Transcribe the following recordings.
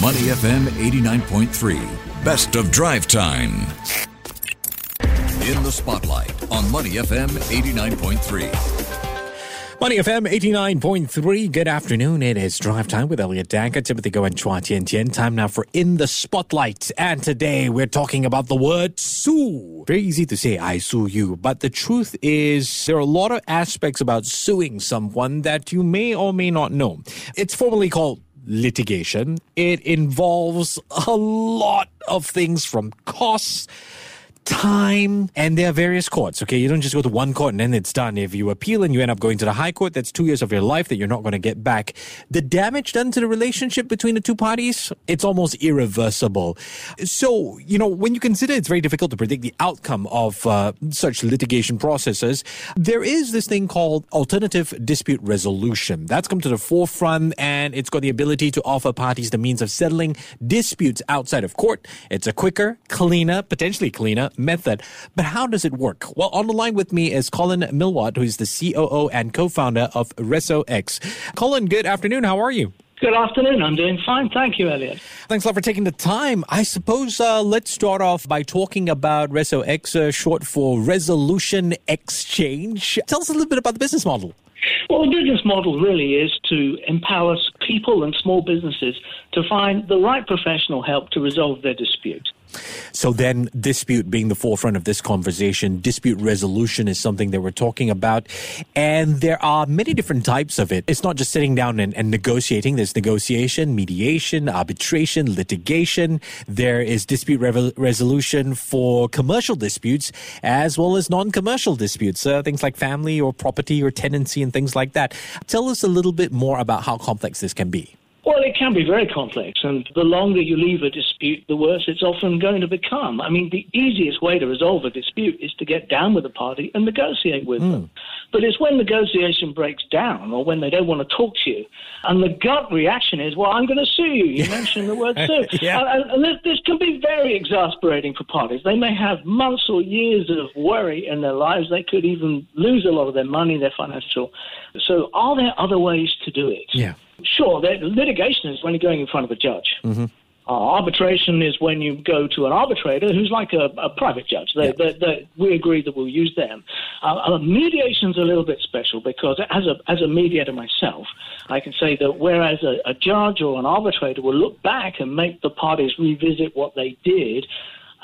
Money FM 89.3. Best of drive time. In the spotlight on Money FM 89.3. Money FM 89.3. Good afternoon. It is drive time with Elliot Danker, Timothy Go, and Chua Tian Tian. Time now for In the Spotlight. And today we're talking about the word sue. Very easy to say, I sue you. But the truth is, there are a lot of aspects about suing someone that you may or may not know. It's formally called litigation. It involves a lot of things from costs time. And there are various courts, okay? You don't just go to one court and then it's done. If you appeal and you end up going to the high court, that's two years of your life that you're not going to get back. The damage done to the relationship between the two parties, it's almost irreversible. So, you know, when you consider it's very difficult to predict the outcome of uh, such litigation processes, there is this thing called alternative dispute resolution. That's come to the forefront and it's got the ability to offer parties the means of settling disputes outside of court. It's a quicker, cleaner, potentially cleaner method. But how does it work? Well, on the line with me is Colin Millward, who is the COO and co-founder of ResoX. Colin, good afternoon. How are you? Good afternoon. I'm doing fine. Thank you, Elliot. Thanks a lot for taking the time. I suppose uh, let's start off by talking about ResoX, uh, short for Resolution Exchange. Tell us a little bit about the business model. Well, the business model really is to empower people and small businesses to find the right professional help to resolve their dispute. So then, dispute being the forefront of this conversation, dispute resolution is something that we're talking about. And there are many different types of it. It's not just sitting down and, and negotiating. There's negotiation, mediation, arbitration, litigation. There is dispute re- resolution for commercial disputes as well as non-commercial disputes, uh, things like family or property or tenancy and things like that. Tell us a little bit more about how complex this can be. Well, it can be very complex, and the longer you leave a dispute, the worse it's often going to become. I mean, the easiest way to resolve a dispute is to get down with the party and negotiate with mm. them. But it's when negotiation breaks down or when they don't want to talk to you, and the gut reaction is, well, I'm going to sue you. You mentioned the word sue. yeah. And, and this, this can be very exasperating for parties. They may have months or years of worry in their lives. They could even lose a lot of their money, their financial. So, are there other ways to do it? Yeah. Sure, litigation is when you're going in front of a judge. Mm-hmm. Uh, arbitration is when you go to an arbitrator who's like a, a private judge. They, yeah. they, they, we agree that we'll use them. Uh, uh, mediation's a little bit special because as a, as a mediator myself, I can say that whereas a, a judge or an arbitrator will look back and make the parties revisit what they did,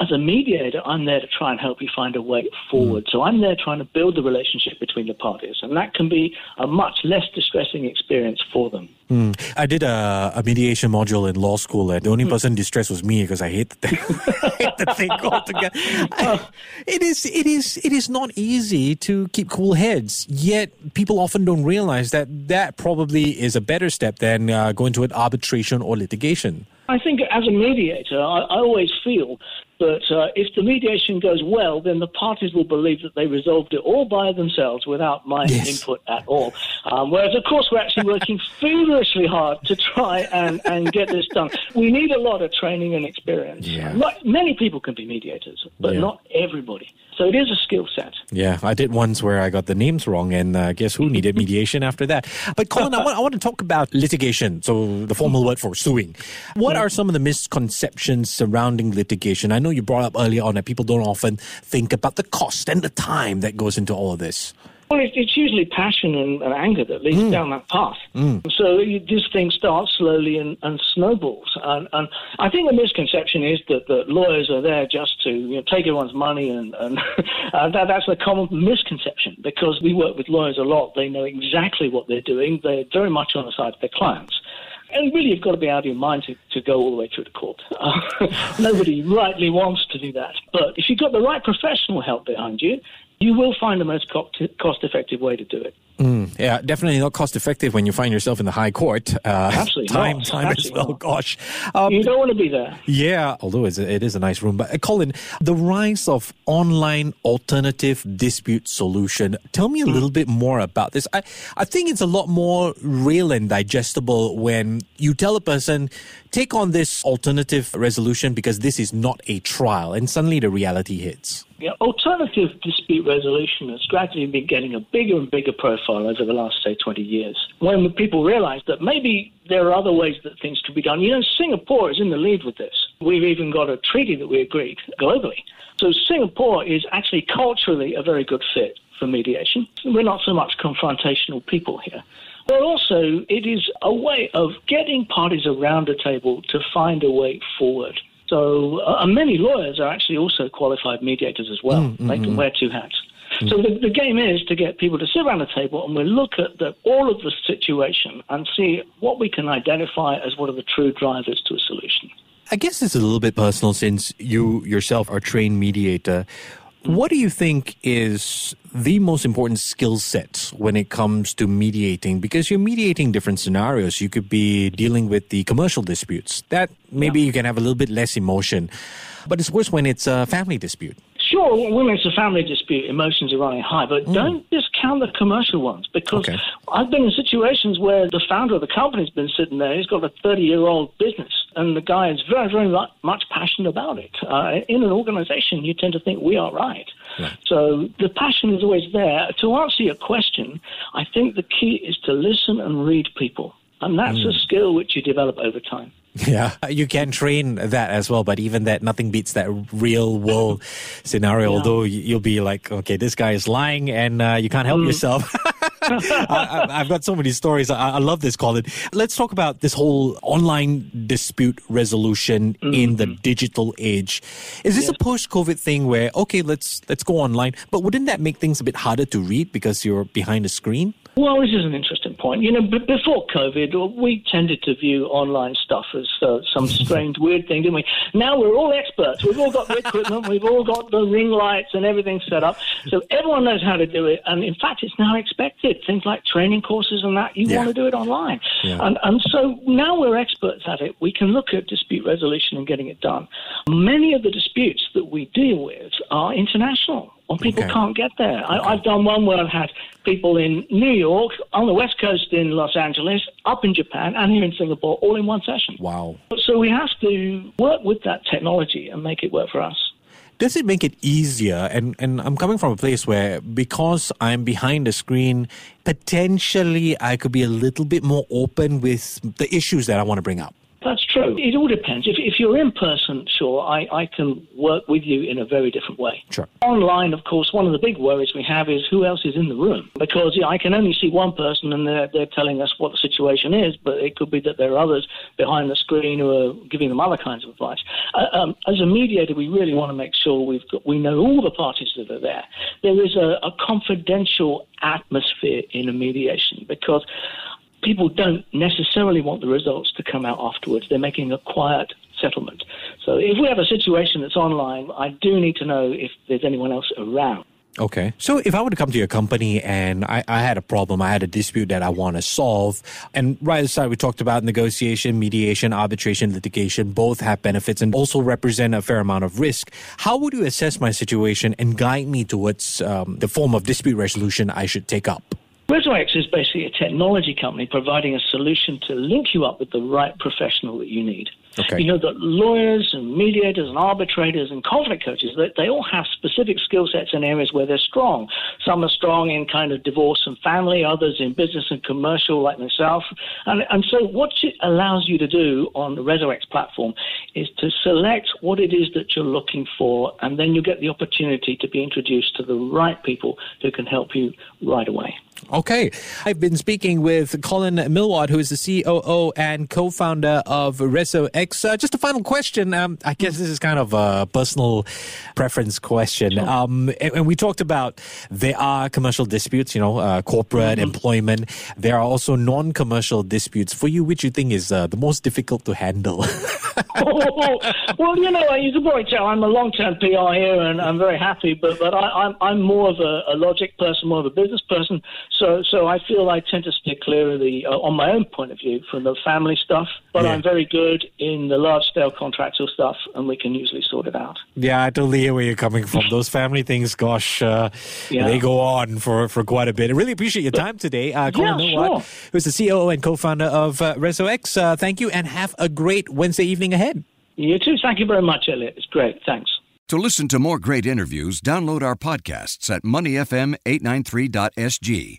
as a mediator, I'm there to try and help you find a way forward. Mm. So I'm there trying to build the relationship between the parties, and that can be a much less distressing experience for them. Mm. I did a, a, mediation module in law school, and the only mm. person distressed was me because I hate the thing, hate the thing altogether. I, it is, it is, it is not easy to keep cool heads. Yet people often don't realize that that probably is a better step than uh, going to an arbitration or litigation. I think as a mediator, I, I always feel that uh, if the mediation goes well, then the parties will believe that they resolved it all by themselves without my yes. input at all. Um, whereas, of course, we're actually working feverishly hard to try and, and get this done. We need a lot of training and experience. Yeah. Not, many people can be mediators, but yeah. not everybody. So it is a skill set. Yeah, I did ones where I got the names wrong, and uh, guess who needed mediation after that? But Colin, I, want, I want to talk about litigation, so the formal word for suing. What are some of the misconceptions surrounding litigation? I know you brought up earlier on that people don't often think about the cost and the time that goes into all of this. Well, it's usually passion and, anger that leads mm. down that path. Mm. So you, this thing starts slowly and, and snowballs. And, and, I think the misconception is that, that lawyers are there just to you know, take everyone's money, and, and that, that's a common misconception because we work with lawyers a lot. They know exactly what they're doing. They're very much on the side of their clients and really you've got to be out of your mind to, to go all the way through the court. Uh, nobody rightly wants to do that. But if you've got the right professional help behind you, you will find the most cost effective way to do it. Mm, yeah, definitely not cost effective when you find yourself in the high court. Uh, Absolutely time, not. time Absolutely as well. Not. Gosh, um, you don't want to be there. Yeah, although it's a, it is a nice room. But uh, Colin, the rise of online alternative dispute solution. Tell me a little bit more about this. I I think it's a lot more real and digestible when you tell a person take on this alternative resolution because this is not a trial, and suddenly the reality hits. You know, alternative dispute resolution has gradually been getting a bigger and bigger profile over the last, say, 20 years. When people realize that maybe there are other ways that things could be done. You know, Singapore is in the lead with this. We've even got a treaty that we agreed globally. So Singapore is actually culturally a very good fit for mediation. We're not so much confrontational people here. But also, it is a way of getting parties around a table to find a way forward. So, uh, many lawyers are actually also qualified mediators as well. Mm-hmm. They can mm-hmm. wear two hats. Mm-hmm. So the, the, game is to get people to sit around the table and we look at the, all of the situation and see what we can identify as what are the true drivers to a solution. I guess it's a little bit personal since you yourself are a trained mediator. What do you think is the most important skill set when it comes to mediating? Because you're mediating different scenarios. You could be dealing with the commercial disputes. That maybe yeah. you can have a little bit less emotion. But it's worse when it's a family dispute. Sure, when it's a family dispute, emotions are running high, but mm. don't discount the commercial ones because okay. I've been in situations where the founder of the company's been sitting there. He's got a 30 year old business, and the guy is very, very much passionate about it. Uh, in an organization, you tend to think we are right. So the passion is always there. To answer your question, I think the key is to listen and read people. And that's mm. a skill which you develop over time. Yeah, you can train that as well, but even that, nothing beats that real world scenario. Yeah. Although you'll be like, okay, this guy is lying, and uh, you can't help mm. yourself. I, have got so many stories. I, I, love this, Colin. Let's talk about this whole online dispute resolution mm-hmm. in the digital age. Is this yeah. a post-COVID thing where okay, let's let's go online, but wouldn't that make things a bit harder to read because you're behind a screen? Well, this is an interesting point. You know, b- before COVID, we tended to view online stuff as uh, some strange, weird thing, didn't we? Now we're all experts. We've all got the equipment, we've all got the ring lights and everything set up. So everyone knows how to do it. And in fact, it's now expected. Things like training courses and that, you yeah. want to do it online. Yeah. And, and so now we're experts at it. We can look at dispute resolution and getting it done. Many of the disputes that we deal with are international or people okay. can't get there. I, have done one where I've had people in New York, on the West Coast in Los Angeles, up in Japan, and here in Singapore, all in one session. Wow. So we have to work with that technology and make it work for us. Does it make it easier? And, and I'm coming from a place where because I'm behind the screen, potentially I could be a little bit more open with the issues that I want to bring up. True. It all depends. If, if you're in person, sure, I, I can work with you in a very different way. Sure. Online, of course, one of the big worries we have is who else is in the room. Because I can only see one person and they're, they're telling us what the situation is, but it could be that there are others behind the screen who are giving them other kinds of advice. Uh, um, as a mediator, we really want to make sure we've got, we know all the parties that are there. There is a, a confidential atmosphere in a mediation because people don't necessarily want the results to come out afterwards. They're making a quiet settlement. So if we have a situation that's online, I do need to know if there's anyone else around. Okay. So if I were to come to your company and I, I had a problem, I had a dispute that I want to solve, and right start we talked about negotiation, mediation, arbitration, litigation, both have benefits and also represent a fair amount of risk. How would you assess my situation and guide me towards um, the form of dispute resolution I should take up? ResoX is basically a technology company providing a solution to link you up with the right professional that you need. Okay. You know that lawyers and mediators and arbitrators and conflict coaches, they, they all have specific skill sets in areas where they're strong. Some are strong in kind of divorce and family, others in business and commercial, like myself. And, and so, what it allows you to do on the ResoX platform is to select what it is that you're looking for, and then you get the opportunity to be introduced to the right people who can help you right away. Okay. I've been speaking with Colin Millward, who is the COO and co founder of ResoX. Uh, just a final question. Um, I guess this is kind of a personal preference question. Sure. Um, and, and, we talked about there are commercial disputes, you know, uh, corporate, mm-hmm. employment. There are also non commercial disputes. For you, which you think is uh, the most difficult to handle? oh, well, you know, you can probably tell I'm a long term PR here and I'm very happy, but, but I, am I'm, I'm more of a, a logic person, more of a business person. So, so I feel I tend to steer clear of the, uh, on my own point of view, from the family stuff. But yeah. I'm very good in the large scale contractual stuff, and we can usually sort it out. Yeah, I totally hear where you're coming from. Those family things, gosh, uh, yeah. they go on for, for quite a bit. I really appreciate your time today, uh, Colin yeah, Millward, sure. who's the COO and co-founder of uh, ResoX. Uh, thank you, and have a great Wednesday evening ahead. You too. Thank you very much, Elliot. It's great. Thanks. To listen to more great interviews, download our podcasts at moneyfm893.sg